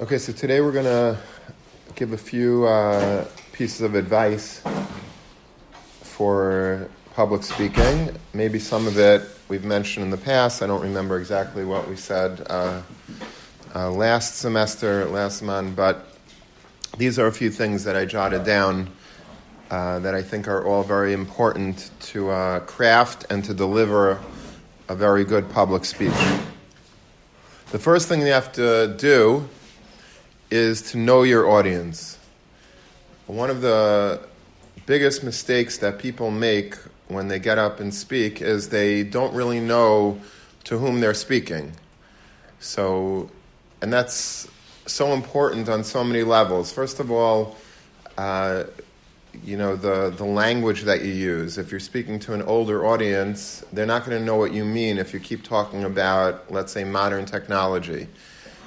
Okay, so today we're going to give a few uh, pieces of advice for public speaking. Maybe some of it we've mentioned in the past. I don't remember exactly what we said uh, uh, last semester, last month, but these are a few things that I jotted down uh, that I think are all very important to uh, craft and to deliver a very good public speech. The first thing you have to do is to know your audience. One of the biggest mistakes that people make when they get up and speak is they don't really know to whom they're speaking. So, and that's so important on so many levels. First of all, uh, you know the the language that you use. If you're speaking to an older audience, they're not going to know what you mean if you keep talking about, let's say, modern technology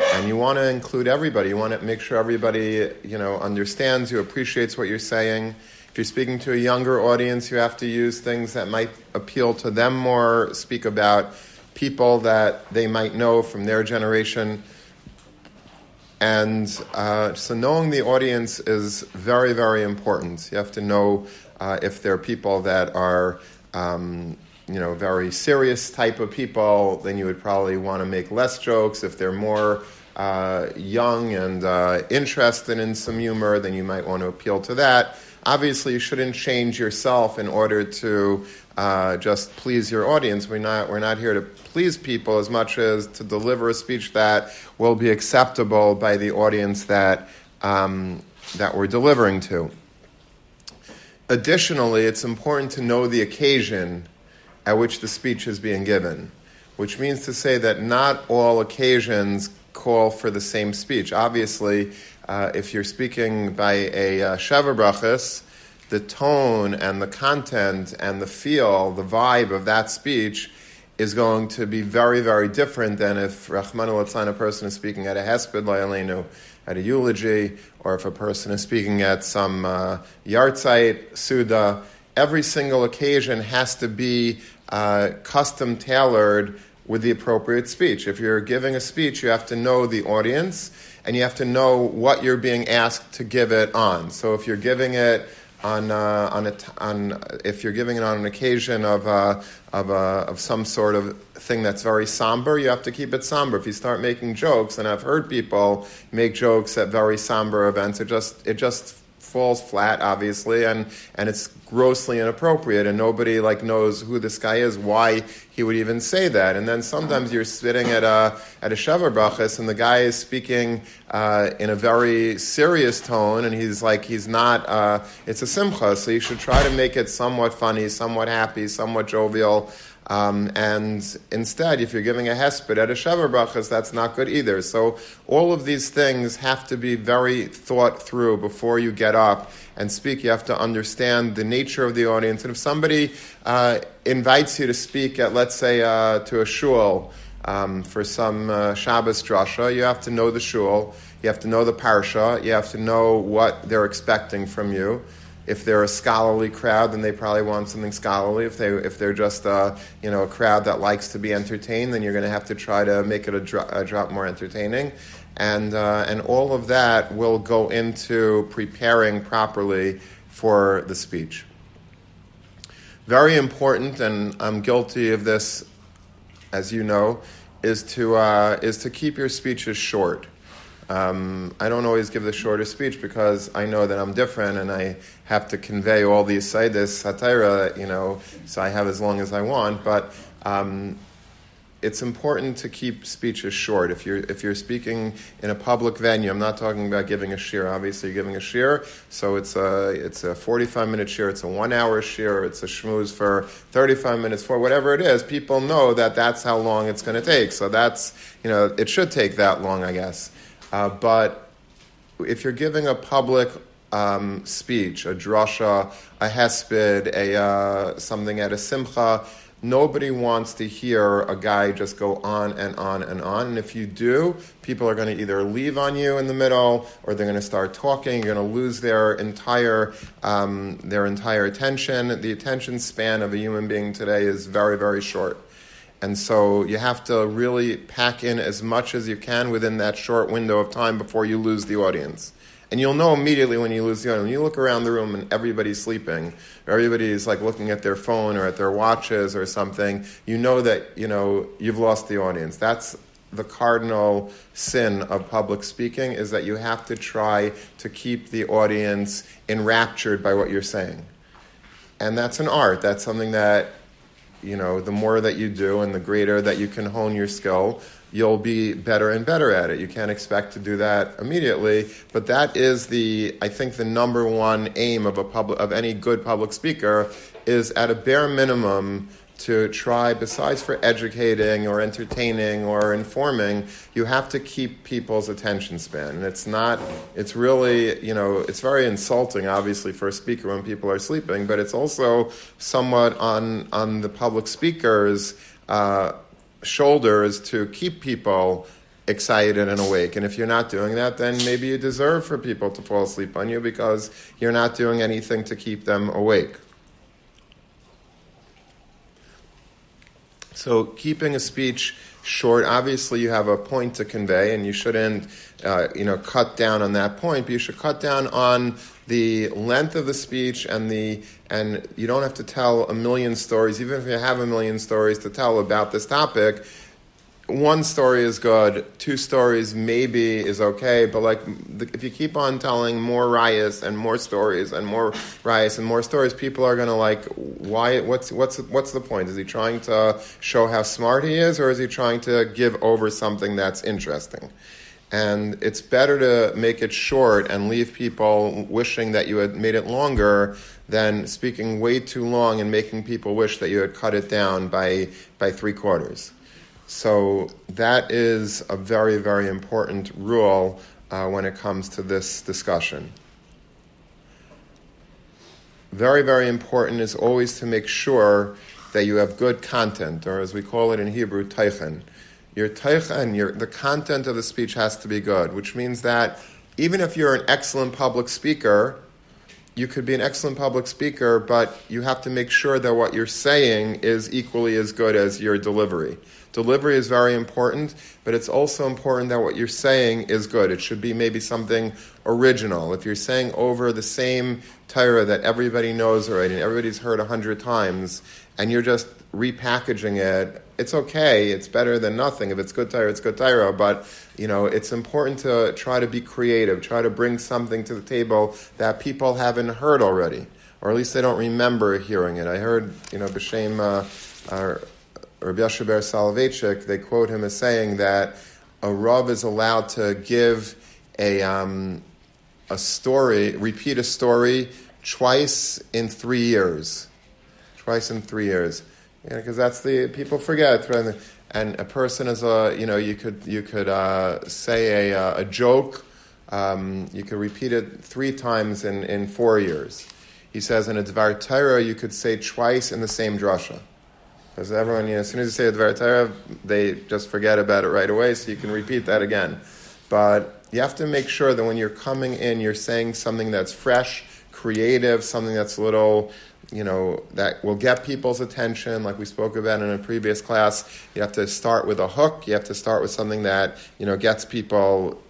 and you want to include everybody. You want to make sure everybody, you know, understands you, appreciates what you're saying. If you're speaking to a younger audience, you have to use things that might appeal to them more. Speak about people that they might know from their generation. And uh, so, knowing the audience is very, very important. You have to know uh, if there are people that are, um, you know, very serious type of people, then you would probably want to make less jokes. If they're more uh, young and uh, interested in some humor, then you might want to appeal to that. Obviously, you shouldn't change yourself in order to uh, just please your audience. We're not, we're not here to please people as much as to deliver a speech that will be acceptable by the audience that, um, that we're delivering to. Additionally, it's important to know the occasion at which the speech is being given, which means to say that not all occasions call for the same speech. Obviously, uh, if you're speaking by a uh, Sheva Brachas, the tone and the content and the feel, the vibe of that speech is going to be very, very different than if Rahman al a person is speaking at a Hesped Layalenu, at a eulogy, or if a person is speaking at some uh, yahrzeit, Suda. Every single occasion has to be uh, custom tailored with the appropriate speech. If you're giving a speech, you have to know the audience and you have to know what you're being asked to give it on. So if you're giving it on, uh, on, a, on if you're giving it on an occasion of, uh, of, uh, of some sort of thing that's very somber, you have to keep it somber. If you start making jokes, and I've heard people make jokes at very somber events, it just, it just falls flat, obviously, and, and it's grossly inappropriate, and nobody like knows who this guy is, why he would even say that. And then sometimes you're sitting at a at a Sheva Brachas, and the guy is speaking uh, in a very serious tone, and he's like he's not. Uh, it's a simcha, so you should try to make it somewhat funny, somewhat happy, somewhat jovial. Um, and instead, if you're giving a hesped at a Sheva Brachas, that's not good either. So all of these things have to be very thought through before you get up and speak. You have to understand the nature of the audience. And if somebody uh, invites you to speak at, let's say, uh, to a shul um, for some uh, Shabbos drasha, you have to know the shul. You have to know the parsha. You have to know what they're expecting from you. If they're a scholarly crowd, then they probably want something scholarly. If they if they're just a you know a crowd that likes to be entertained, then you're going to have to try to make it a, dro- a drop more entertaining, and uh, and all of that will go into preparing properly for the speech. Very important, and I'm guilty of this, as you know, is to uh, is to keep your speeches short. Um, I don't always give the shorter speech because I know that I'm different and I have to convey all these this satira, you know, so I have as long as I want. But um, it's important to keep speeches short. If you're if you're speaking in a public venue, I'm not talking about giving a shiur. Obviously, you're giving a shiur, so it's a it's a 45 minute shiur, it's a one hour shiur, it's a shmooze for 35 minutes for whatever it is. People know that that's how long it's going to take. So that's you know it should take that long, I guess. Uh, but if you're giving a public um, speech, a drasha, a hesped, a uh, something at a simcha, nobody wants to hear a guy just go on and on and on. And if you do, people are going to either leave on you in the middle, or they're going to start talking. You're going to lose their entire um, their entire attention. The attention span of a human being today is very very short. And so you have to really pack in as much as you can within that short window of time before you lose the audience. And you'll know immediately when you lose the audience. When you look around the room and everybody's sleeping, or everybody's like looking at their phone or at their watches or something, you know that you know you've lost the audience. That's the cardinal sin of public speaking is that you have to try to keep the audience enraptured by what you're saying. And that's an art. That's something that you know, the more that you do and the greater that you can hone your skill, you'll be better and better at it. You can't expect to do that immediately, but that is the I think the number one aim of a public of any good public speaker is at a bare minimum to try, besides for educating or entertaining or informing, you have to keep people's attention span. And it's not, it's really, you know, it's very insulting, obviously, for a speaker when people are sleeping, but it's also somewhat on, on the public speaker's uh, shoulders to keep people excited and awake. And if you're not doing that, then maybe you deserve for people to fall asleep on you because you're not doing anything to keep them awake. So, keeping a speech short, obviously, you have a point to convey, and you shouldn't, uh, you know, cut down on that point. But you should cut down on the length of the speech, and the and you don't have to tell a million stories, even if you have a million stories to tell about this topic one story is good, two stories maybe is okay, but like if you keep on telling more riots and more stories and more riots and more stories, people are gonna like, why? What's what's what's the point? Is he trying to show how smart he is, or is he trying to give over something that's interesting? And it's better to make it short and leave people wishing that you had made it longer than speaking way too long and making people wish that you had cut it down by by three quarters. So that is a very, very important rule uh, when it comes to this discussion. Very, very important is always to make sure that you have good content, or as we call it in Hebrew, teichen. Your teichen, your, the content of the speech has to be good, which means that even if you're an excellent public speaker, you could be an excellent public speaker, but you have to make sure that what you're saying is equally as good as your delivery. Delivery is very important, but it's also important that what you're saying is good. It should be maybe something original. If you're saying over the same Torah that everybody knows already and everybody's heard a hundred times, and you're just repackaging it, it's okay. It's better than nothing. If it's good Torah, it's good Torah. But you know, it's important to try to be creative. Try to bring something to the table that people haven't heard already, or at least they don't remember hearing it. I heard, you know, B'Shem. Uh, Rabbi Yoshe Ber Soloveitchik, they quote him as saying that a Rav is allowed to give a, um, a story, repeat a story twice in three years. Twice in three years. Because you know, that's the, people forget. And a person is a, you know, you could, you could uh, say a, uh, a joke, um, you could repeat it three times in, in four years. He says in a Dvar Torah, you could say twice in the same drasha. Because everyone, you know, as soon as you say the Dvar they just forget about it right away, so you can repeat that again. But you have to make sure that when you're coming in, you're saying something that's fresh, creative, something that's a little, you know, that will get people's attention, like we spoke about in a previous class. You have to start with a hook. You have to start with something that, you know, gets people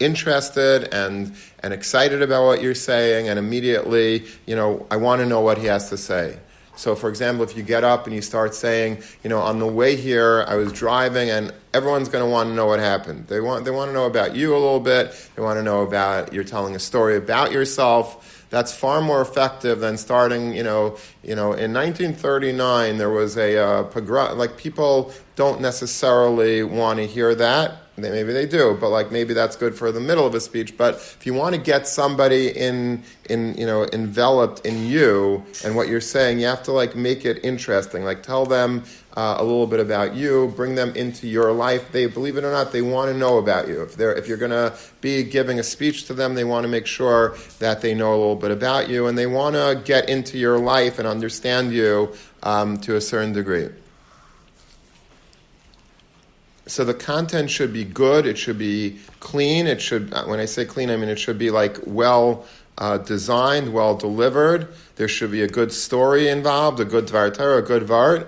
interested and and excited about what you're saying and immediately you know i want to know what he has to say so, for example, if you get up and you start saying, you know, on the way here, I was driving, and everyone's going to want to know what happened. They want, they want to know about you a little bit. They want to know about you're telling a story about yourself. That's far more effective than starting, you know, you know, in 1939 there was a uh, pogrom. Like people don't necessarily want to hear that maybe they do, but like maybe that's good for the middle of a speech. But if you want to get somebody in, in you know, enveloped in you and what you're saying, you have to like make it interesting. Like tell them uh, a little bit about you, bring them into your life. They believe it or not, they want to know about you. If they're if you're going to be giving a speech to them, they want to make sure that they know a little bit about you, and they want to get into your life and understand you um, to a certain degree so the content should be good. It should be clean. It should, uh, when I say clean, I mean it should be like well uh, designed, well delivered. There should be a good story involved, a good dvar a good vart,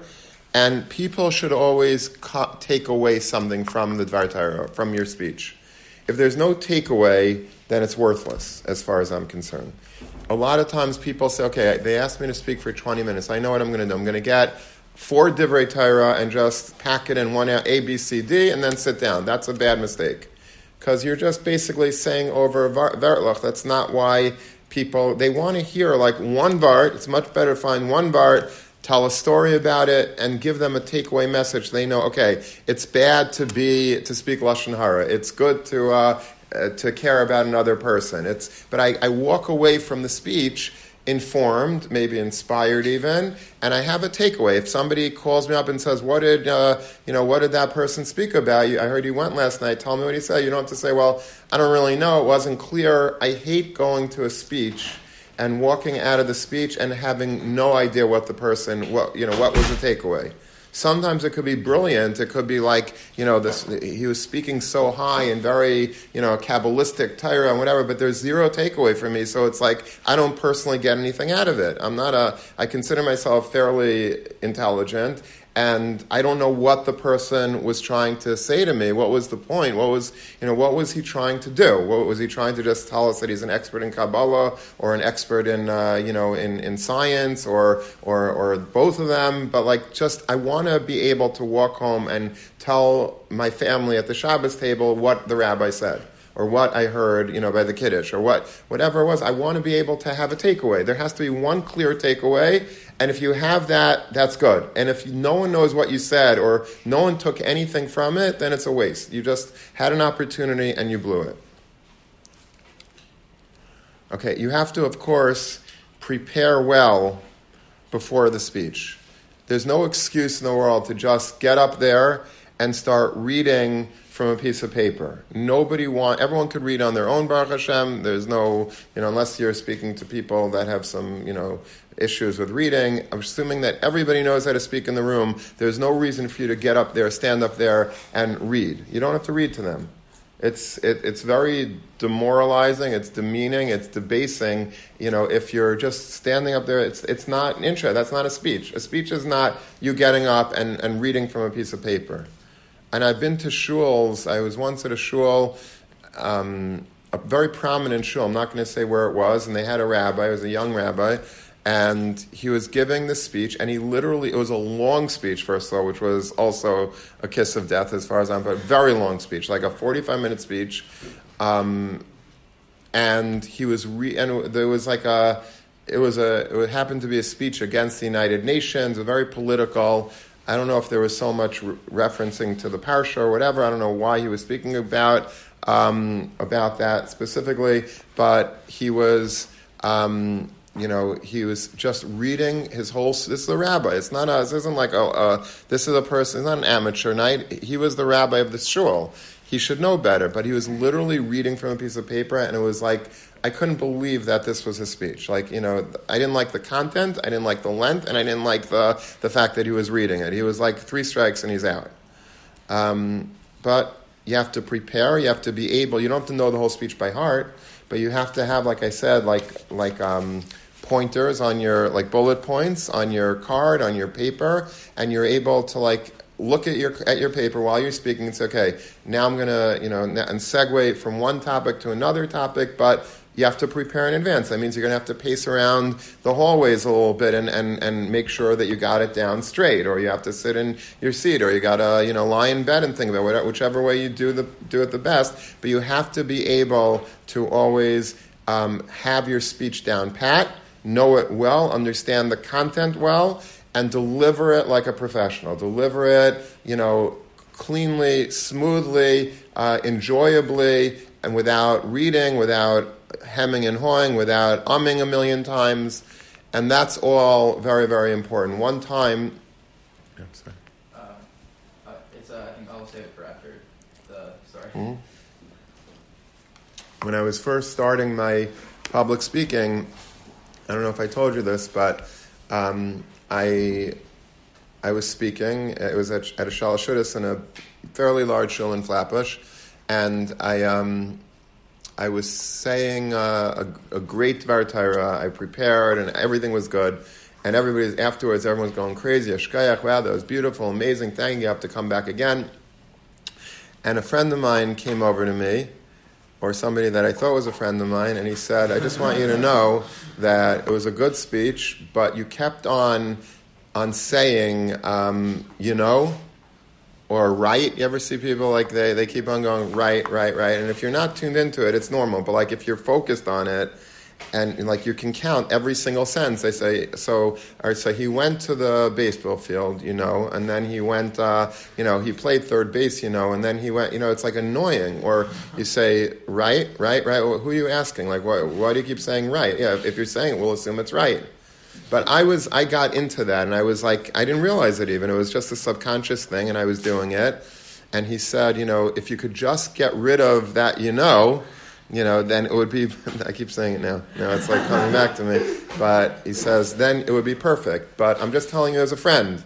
And people should always co- take away something from the Dvar Torah, from your speech. If there's no takeaway, then it's worthless, as far as I'm concerned. A lot of times people say, okay, they asked me to speak for 20 minutes. I know what I'm going to do. I'm going to get four Divrei Torah and just pack it in one A, B, C, D, and then sit down. That's a bad mistake. Because you're just basically saying over Vertlach. That's not why people, they want to hear like one Vart. It's much better to find one Vart, tell a story about it, and give them a takeaway message. They know, okay, it's bad to be, to speak Lashon Hara. It's good to, uh, uh, to care about another person. It's, but I, I walk away from the speech informed, maybe inspired even, and I have a takeaway. If somebody calls me up and says, "What did uh, you know? What did that person speak about? You, I heard you went last night. Tell me what he said." You don't have to say, "Well, I don't really know. It wasn't clear." I hate going to a speech and walking out of the speech and having no idea what the person, what you know, what was the takeaway. Sometimes it could be brilliant. It could be like, you know, this, he was speaking so high and very, you know, Kabbalistic Torah and whatever, but there's zero takeaway for me. So it's like, I don't personally get anything out of it. I'm not a, I consider myself fairly intelligent and I don't know what the person was trying to say to me. What was the point? What was, you know, what was he trying to do? What was he trying to just tell us that he's an expert in Kabbalah or an expert in, uh, you know, in, in science or, or, or both of them? But like, just, I want to be able to walk home and tell my family at the Shabbos table what the rabbi said or what I heard, you know, by the Kiddush, or what, whatever it was. I want to be able to have a takeaway. There has to be one clear takeaway, and if you have that, that's good. And if no one knows what you said or no one took anything from it, then it's a waste. You just had an opportunity and you blew it. Okay, you have to, of course, prepare well before the speech. There's no excuse in the world to just get up there and start reading from a piece of paper. Nobody want everyone could read on their own Baruch Hashem. There's no, you know, unless you're speaking to people that have some, you know, issues with reading. I'm assuming that everybody knows how to speak in the room. There's no reason for you to get up there, stand up there, and read. You don't have to read to them. It's, it, it's very demoralizing, it's demeaning, it's debasing. You know, if you're just standing up there, it's, it's not an intro, that's not a speech. A speech is not you getting up and, and reading from a piece of paper. And I've been to shuls, I was once at a shul, um, a very prominent shul, I'm not going to say where it was, and they had a rabbi, it was a young rabbi, and he was giving this speech, and he literally, it was a long speech, first of all, which was also a kiss of death as far as I'm, but very long speech, like a 45 minute speech. Um, and he was, re- and there was like a, it was a, it happened to be a speech against the United Nations, a very political. I don't know if there was so much re- referencing to the parsha or whatever. I don't know why he was speaking about um, about that specifically, but he was. Um, you know, he was just reading his whole. This is the rabbi. It's not a. This isn't like oh, uh, this is a person. It's not an amateur night. He was the rabbi of the shul. He should know better. But he was literally reading from a piece of paper, and it was like I couldn't believe that this was his speech. Like you know, I didn't like the content, I didn't like the length, and I didn't like the the fact that he was reading it. He was like three strikes and he's out. Um, but you have to prepare. You have to be able. You don't have to know the whole speech by heart, but you have to have, like I said, like like. Um, pointers on your like bullet points on your card on your paper and you're able to like look at your at your paper while you're speaking say okay now i'm going to you know and segue from one topic to another topic but you have to prepare in advance. That means you're going to have to pace around the hallways a little bit and, and, and make sure that you got it down straight, or you have to sit in your seat, or you got to you know lie in bed and think about it, whichever way you do the do it the best. But you have to be able to always um, have your speech down pat know it well, understand the content well, and deliver it like a professional. Deliver it, you know, cleanly, smoothly, uh, enjoyably, and without reading, without hemming and hawing, without umming a million times. And that's all very, very important. One time, I'm sorry. Uh, uh, it's, uh, I think I'll save it for after the story. Mm-hmm. When I was first starting my public speaking, I don't know if I told you this, but um, I I was speaking. It was at, at a Shalashudis in a fairly large shul in Flatbush, and I um, I was saying uh, a, a, great Dvar I prepared, and everything was good. and everybody's afterwards, everyone's going crazy. Ashkayach, wow, that was beautiful, amazing. Thank you. You have to come back again. And a friend of mine came over to me, or somebody that I thought was a friend of mine, and he said, I just want you to know that it was a good speech, but you kept on on saying, um, you know, or right. You ever see people like they, they keep on going right, right, right. And if you're not tuned into it, it's normal. But like if you're focused on it, and like you can count every single sentence. They say so. Right, so he went to the baseball field, you know, and then he went, uh, you know, he played third base, you know, and then he went, you know, it's like annoying. Or you say right, right, right. Well, who are you asking? Like, why, why do you keep saying right? Yeah, if you're saying it, we'll assume it's right. But I was, I got into that, and I was like, I didn't realize it even. It was just a subconscious thing, and I was doing it. And he said, you know, if you could just get rid of that, you know, you know, then it would be, I keep saying it now, know, it's like coming back to me. But he says, then it would be perfect. But I'm just telling you as a friend.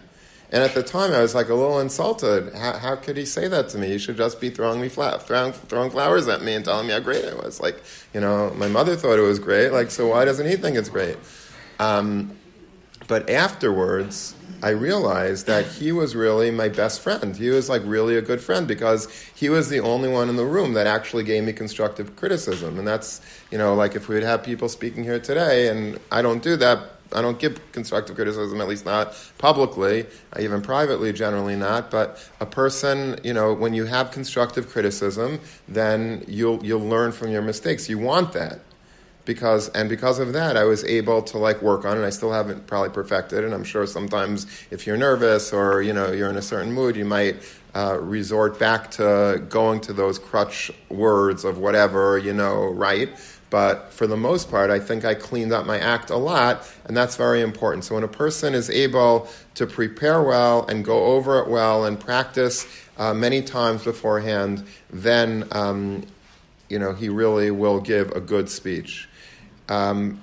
And at the time, I was like a little insulted. How, how could he say that to me? He should just be throwing me flat, throwing, throwing flowers at me and telling me how great I was. Like, you know, my mother thought it was great. Like, so why doesn't he think it's great? Um, but afterwards, I realized that he was really my best friend. He was like really a good friend because he was the only one in the room that actually gave me constructive criticism. And that's, you know, like if we would have people speaking here today, and I don't do that, I don't give constructive criticism, at least not publicly, even privately, generally not. But a person, you know, when you have constructive criticism, then you'll, you'll learn from your mistakes. You want that because and because of that i was able to like work on it i still haven't probably perfected it. and i'm sure sometimes if you're nervous or you know you're in a certain mood you might uh, resort back to going to those crutch words of whatever you know right but for the most part i think i cleaned up my act a lot and that's very important so when a person is able to prepare well and go over it well and practice uh, many times beforehand then um, you know he really will give a good speech um,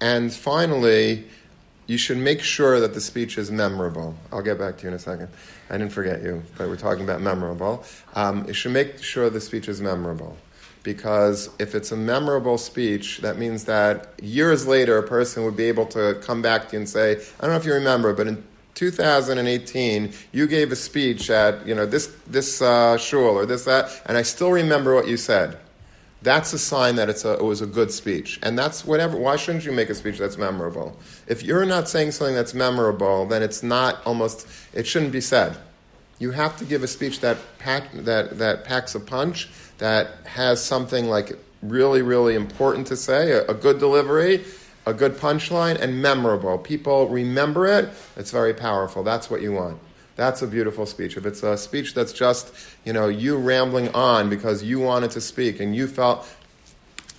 and finally, you should make sure that the speech is memorable. I'll get back to you in a second. I didn't forget you, but we're talking about memorable. Um, you should make sure the speech is memorable. Because if it's a memorable speech, that means that years later a person would be able to come back to you and say, I don't know if you remember, but in 2018, you gave a speech at you know this this uh, shul or this that, and I still remember what you said that's a sign that it's a, it was a good speech. And that's whatever. Why shouldn't you make a speech that's memorable? If you're not saying something that's memorable, then it's not almost, it shouldn't be said. You have to give a speech that, pack, that, that packs a punch, that has something like really, really important to say, a, a good delivery, a good punchline, and memorable. People remember it, it's very powerful. That's what you want. That's a beautiful speech. If it's a speech that's just, you know, you rambling on because you wanted to speak and you felt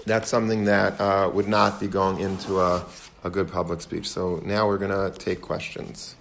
that's something that uh, would not be going into a, a good public speech. So now we're going to take questions.